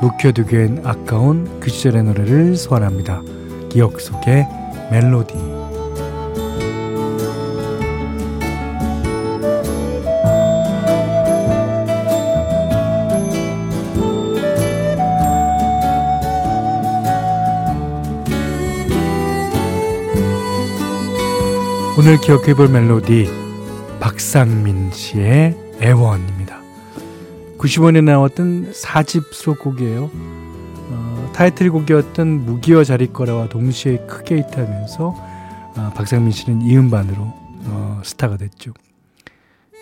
묵혀두기엔 아까운 그 시절의 노래를 소환합니다. 기억 속의 멜로디. 오늘 기억해볼 멜로디 박상민 씨의 애원입니다. 90원에 나왔던 4집 수록곡이에요. 어, 타이틀곡이었던 무기와 자리 거라와 동시에 크게 히트하면서 어, 박상민 씨는 이음반으로 어, 스타가 됐죠.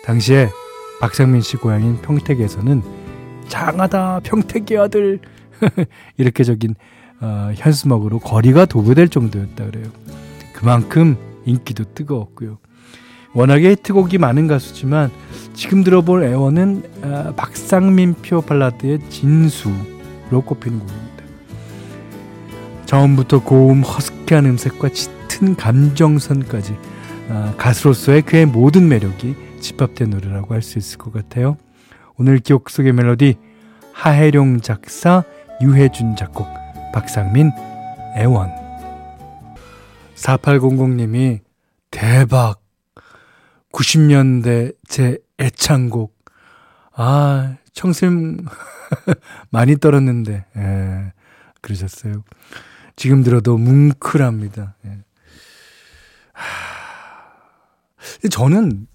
당시에 박상민 씨 고향인 평택에서는 장하다 평택의 아들 이렇게 적인 어, 현수막으로 거리가 도배될 정도였다 그래요. 그만큼 인기도 뜨거웠고요. 워낙에 히트곡이 많은 가수지만 지금 들어볼 애원은 아, 박상민표 발라드의 진수로 꼽히는 곡입니다. 처음부터 고음 허스키한 음색과 짙은 감정선까지 아, 가수로서의 그의 모든 매력이 집합된 노래라고 할 수 있을 것 같아요. 오늘 기억 속의 멜로디 하혜룡 작사 유해준 작곡 박상민 애원 4800님이 대박 90년대 제 애창곡. 아, 청심 많이 떨었는데, 예, 그러셨어요. 지금 들어도 뭉클합니다. 예. 하... 저는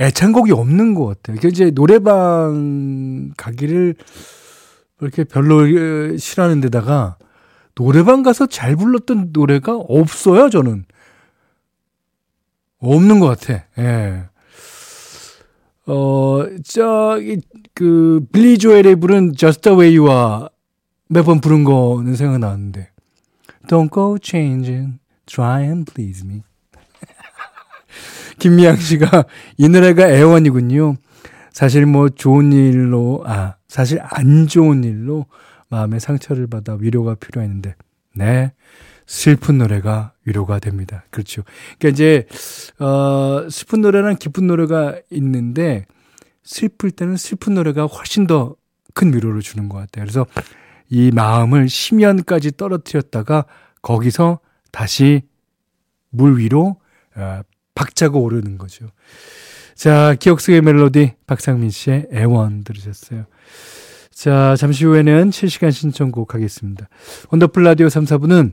애창곡이 없는 것 같아요. 이제 노래방 가기를 이렇게 별로 싫어하는 데다가 노래방 가서 잘 불렀던 노래가 없어요, 저는. 없는 것 같아. 예. 어, 저기, 그, 빌리 조엘의 부른 Just the Way You와 몇번 부른 거는 생각나는데. Don't go changing, try and please me. 김미양 씨가 이 노래가 애원이군요. 사실 뭐 좋은 일로, 아, 사실 안 좋은 일로 마음의 상처를 받아 위로가 필요했는데, 네. 슬픈 노래가 위로가 됩니다. 그렇죠. 그러니까 이제 어 슬픈 노래랑 기쁜 노래가 있는데 슬플 때는 슬픈 노래가 훨씬 더 큰 위로를 주는 것 같아요. 그래서 이 마음을 심연까지 떨어뜨렸다가 거기서 다시 물 위로 어, 박자가 오르는 거죠. 자, 기억 속의 멜로디 박상민 씨의 애원 들으셨어요. 자, 잠시 후에는 실시간 신청곡 하겠습니다. 원더풀 라디오 3, 4부는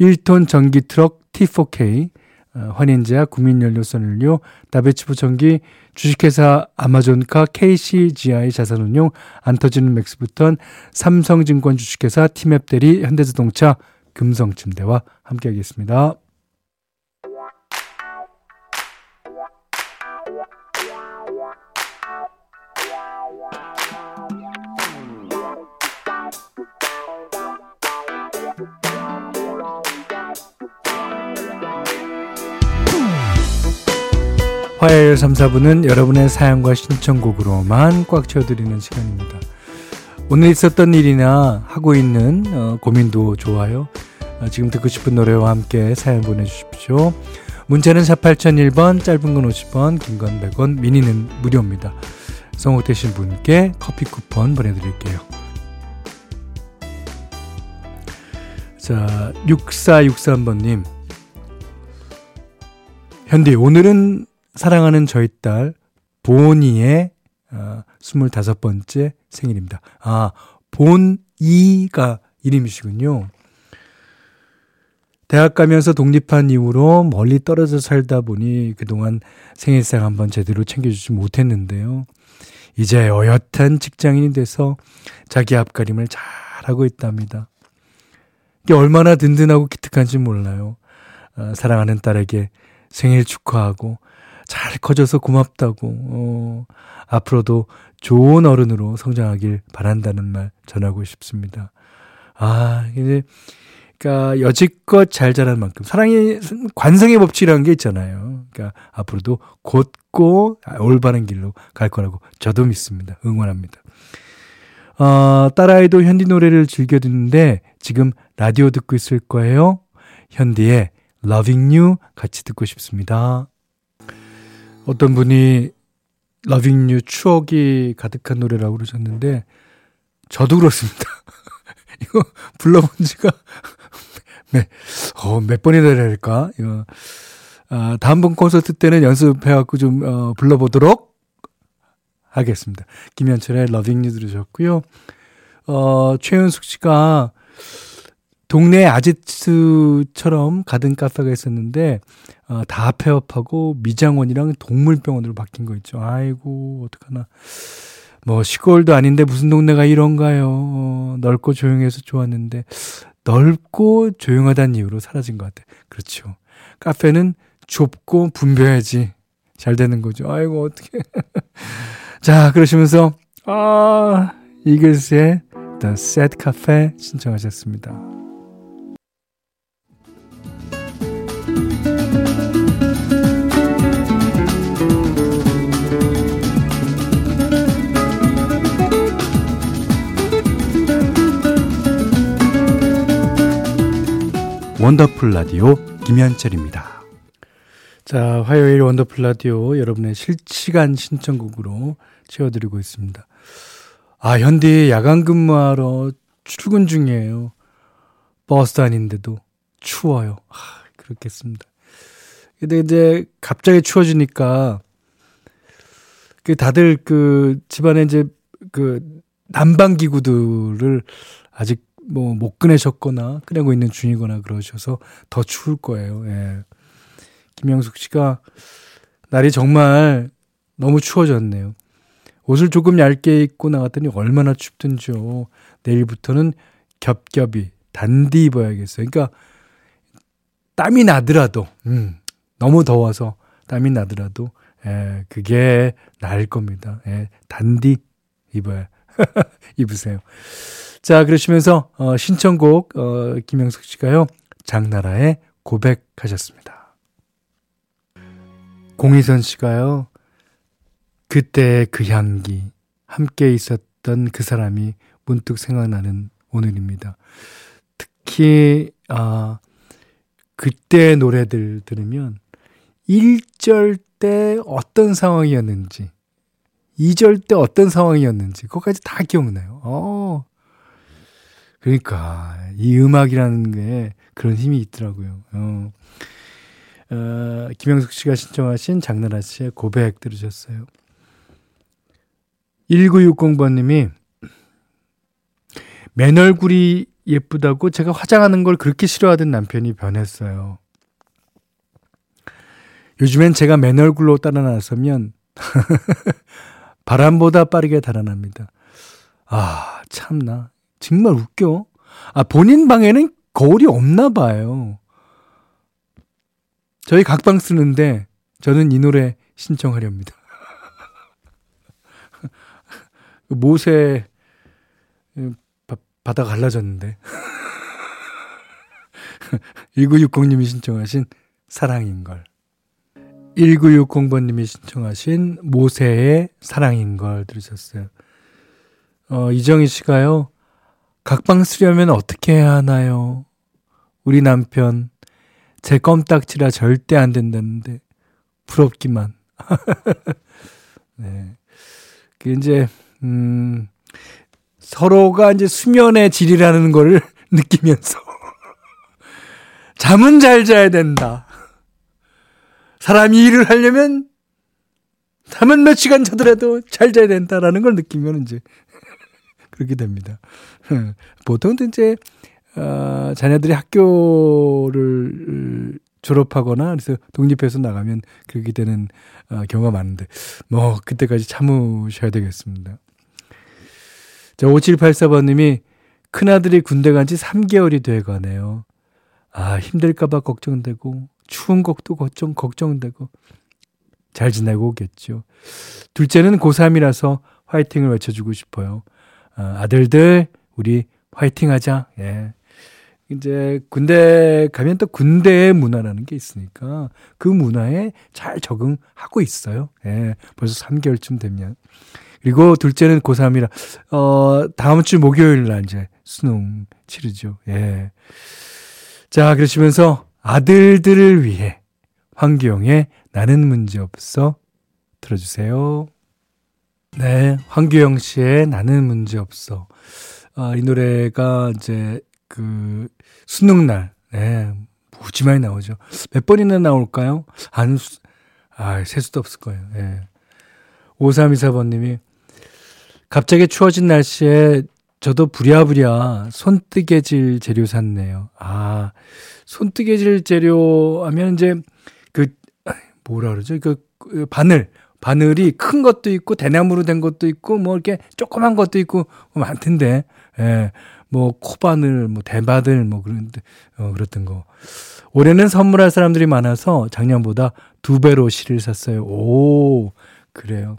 1톤 전기 트럭 T4K, 어, 환인제약 국민연료선연료, 다베치부 전기, 주식회사 아마존카 KCGI 자산운용, 안터지는 맥스부턴, 삼성증권 주식회사 티맵대리, 현대자동차, 금성침대와 함께하겠습니다. 화요일 3, 4부는 여러분의 사연과 신청곡으로만 꽉 채워드리는 시간입니다. 오늘 있었던 일이나 하고 있는 어, 고민도 좋아요. 어, 지금 듣고 싶은 노래와 함께 사연 보내주십시오. 문자는 4 8001번, 짧은 건 50원, 긴 건 100원, 미니는 무료입니다. 성공되신 분께 커피 쿠폰 보내드릴게요. 자, 6463번님. 현디, 오늘은 사랑하는 저희 딸 보니의 어, 25번째 생일입니다. 아, 본이가 이름이시군요. 대학 가면서 독립한 이후로 멀리 떨어져 살다 보니 그동안 생일상 한번 제대로 챙겨주지 못했는데요. 이제 어엿한 직장인이 돼서 자기 앞가림을 잘하고 있답니다. 이게 얼마나 든든하고 기특한지 몰라요. 어, 사랑하는 딸에게 생일 축하하고 잘 커져서 고맙다고, 어, 앞으로도 좋은 어른으로 성장하길 바란다는 말 전하고 싶습니다. 아, 이제, 그니까 여지껏 잘 자란 만큼 사랑이 관성의 법칙이라는 게 있잖아요. 그러니까 앞으로도 곧고 올바른 길로 갈 거라고 저도 믿습니다. 응원합니다. 어, 딸아이도 현디 노래를 즐겨 듣는데 지금 라디오 듣고 있을 거예요. 현디의 Loving You 같이 듣고 싶습니다. 어떤 분이 Loving You 추억이 가득한 노래라고 그러셨는데 저도 그렇습니다. 이거 불러본 지가 몇, 어, 몇 번이나 될까? 이거, 아, 다음번 콘서트 때는 연습해갖고 좀, 어, 불러보도록 하겠습니다. 김현철의 Loving You 들으셨고요. 어, 최윤숙 씨가 동네 아지트처럼 가든 카페가 있었는데 어, 다 폐업하고 미장원이랑 동물병원으로 바뀐 거 있죠. 아이고 어떡하나. 뭐 시골도 아닌데 무슨 동네가 이런가요. 어, 넓고 조용해서 좋았는데 넓고 조용하다는 이유로 사라진 것 같아. 그렇죠. 카페는 좁고 분벼야지 잘 되는 거죠. 아이고 어떻게. 자 그러시면서 아 이글스의 The Sad Cafe 신청하셨습니다. 원더풀 라디오 김현철입니다. 자, 화요일 원더풀 라디오 여러분의 실시간 신청곡으로 채워드리고 있습니다. 아, 현대 야간 근무하러 출근 중이에요. 버스 안인데도 추워요. 아, 그렇겠습니다. 근데 이제 갑자기 추워지니까 그 다들 그 집안에 이제 그 난방 기구들을 아직 뭐 못 꺼내셨거나 꺼내고 있는 중이거나 그러셔서 더 추울 거예요. 예. 김영숙 씨가 날이 정말 너무 추워졌네요. 옷을 조금 얇게 입고 나갔더니 얼마나 춥든지요. 내일부터는 겹겹이 단디 입어야겠어요. 그러니까 땀이 나더라도 음, 너무 더워서 땀이 나더라도 예, 그게 나을 겁니다. 예, 단디 입어야 입으세요. 자, 그러시면서 어, 신청곡 어, 김영석 씨가요. 장나라의 고백하셨습니다. 공희선 씨가요. 그때 그 향기 함께 있었던 그 사람이 문득 생각나는 오늘입니다. 특히 아 그때 노래들 들으면 1절 때 어떤 상황이었는지 2절 때 어떤 상황이었는지 그것까지 다 기억나요. 어, 그러니까 이 음악이라는 게 그런 힘이 있더라고요. 어. 어, 김영숙 씨가 신청하신 장나라 씨의 고백 들으셨어요. 1960번님이 맨 얼굴이 예쁘다고 제가 화장하는 걸 그렇게 싫어하던 남편이 변했어요. 요즘엔 제가 맨 얼굴로 따라 나서면 바람보다 빠르게 달아납니다. 아, 참나. 정말 웃겨. 아, 본인 방에는 거울이 없나 봐요. 저희 각방 쓰는데 저는 이 노래 신청하렵니다. 모세 바다 갈라졌는데. 1960님이 신청하신 사랑인걸. 1960번님이 신청하신 모세의 사랑인 걸 들으셨어요. 어, 이정희 씨가요. 각방 쓰려면 어떻게 해야 하나요? 우리 남편 제 껌딱지라 절대 안 된다는데 부럽기만. 네. 그 이제 음 서로가 이제 수면의 질이라는 거를 느끼면서 잠은 잘 자야 된다. 사람이 일을 하려면 잠은 몇 시간 자더라도 잘 자야 된다라는 걸 느끼면 이제 그렇게 됩니다. 보통 이제 어, 자녀들이 학교를 졸업하거나 그래서 독립해서 나가면 그렇게 되는 어, 경우가 많은데 뭐 그때까지 참으셔야 되겠습니다. 자 5784번님이 큰아들이 군대 간 지 3개월이 돼 가네요. 아 힘들까봐 걱정되고 추운 것도 걱정 걱정되고 잘 지내고 오겠죠. 둘째는 고3이라서 화이팅을 외쳐주고 싶어요. 어, 아들들, 우리 화이팅 하자. 예. 이제 군대 가면 또 군대의 문화라는 게 있으니까 그 문화에 잘 적응하고 있어요. 예. 벌써 3개월쯤 되면. 그리고 둘째는 고3이라, 어, 다음 주 목요일 날 이제 수능 치르죠. 예. 자, 그러시면서 아들들을 위해 황규영의 나는 문제 없어 들어주세요. 네, 황규영 씨의 나는 문제 없어. 아, 이 노래가 이제 그 수능 날, 네, 무지 많이 나오죠. 몇 번이나 나올까요? 안, 아, 셀 수도 없을 거예요. 예. 네. 5324번님이 갑자기 추워진 날씨에 저도 부랴부랴 손뜨개질 재료 샀네요. 아, 손뜨개질 재료 하면 이제 그, 뭐라 그러죠? 그, 그 바늘, 바늘이 큰 것도 있고 대나무로 된 것도 있고 뭐 이렇게 조그만 것도 있고 뭐 많던데 예. 뭐 코바늘 뭐 대바늘 뭐 그런 어 그랬던 거. 올해는 선물할 사람들이 많아서 작년보다 두 배로 실을 샀어요. 오. 그래요.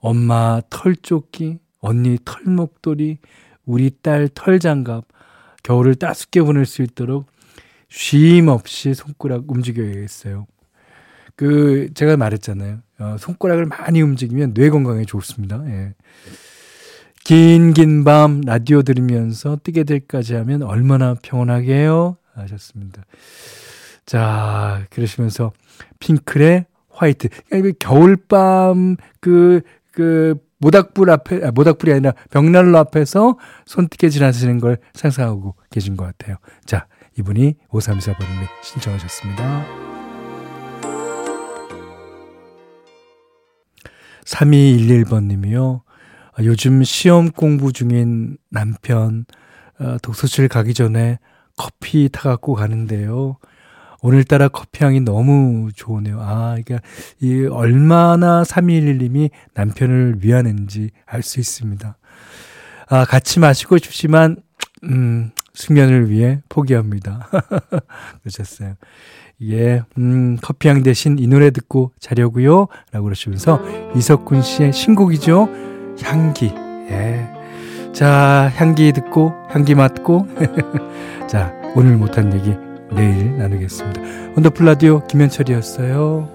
엄마 털조끼, 언니 털목도리, 우리 딸 털장갑, 겨울을 따숩게 보낼 수 있도록 쉼 없이 손가락 움직여야겠어요. 그, 제가 말했잖아요. 어, 손가락을 많이 움직이면 뇌 건강에 좋습니다. 예. 긴, 긴 밤 라디오 들으면서 뜨게 될까지 하면 얼마나 평온하게요? 하셨습니다. 자, 그러시면서 핑클의 화이트. 그러니까 그 겨울밤 그, 그, 모닥불 앞에, 아, 모닥불이 아니라 벽난로 앞에서 손뜨개질 하시는 걸 상상하고 계신 것 같아요. 자, 이분이 5324번님이 신청하셨습니다. 3211번님이요. 아, 요즘 시험 공부 중인 남편, 어, 독서실 가기 전에 커피 타갖고 가는데요. 오늘따라 커피 향이 너무 좋으네요. 아, 그러니까 이 얼마나 3211님이 남편을 위하는지 알 수 있습니다. 아, 같이 마시고 싶지만 음, 숙면을 위해 포기합니다. 그러셨어요. 예, 음, 커피향 대신 이 노래 듣고 자려고요. 라고 그러시면서 이석훈 씨의 신곡이죠. 향기. 예. 자, 향기 듣고, 향기 맡고. 자, 오늘 못한 얘기 내일 나누겠습니다. 원더풀 라디오 김현철이었어요.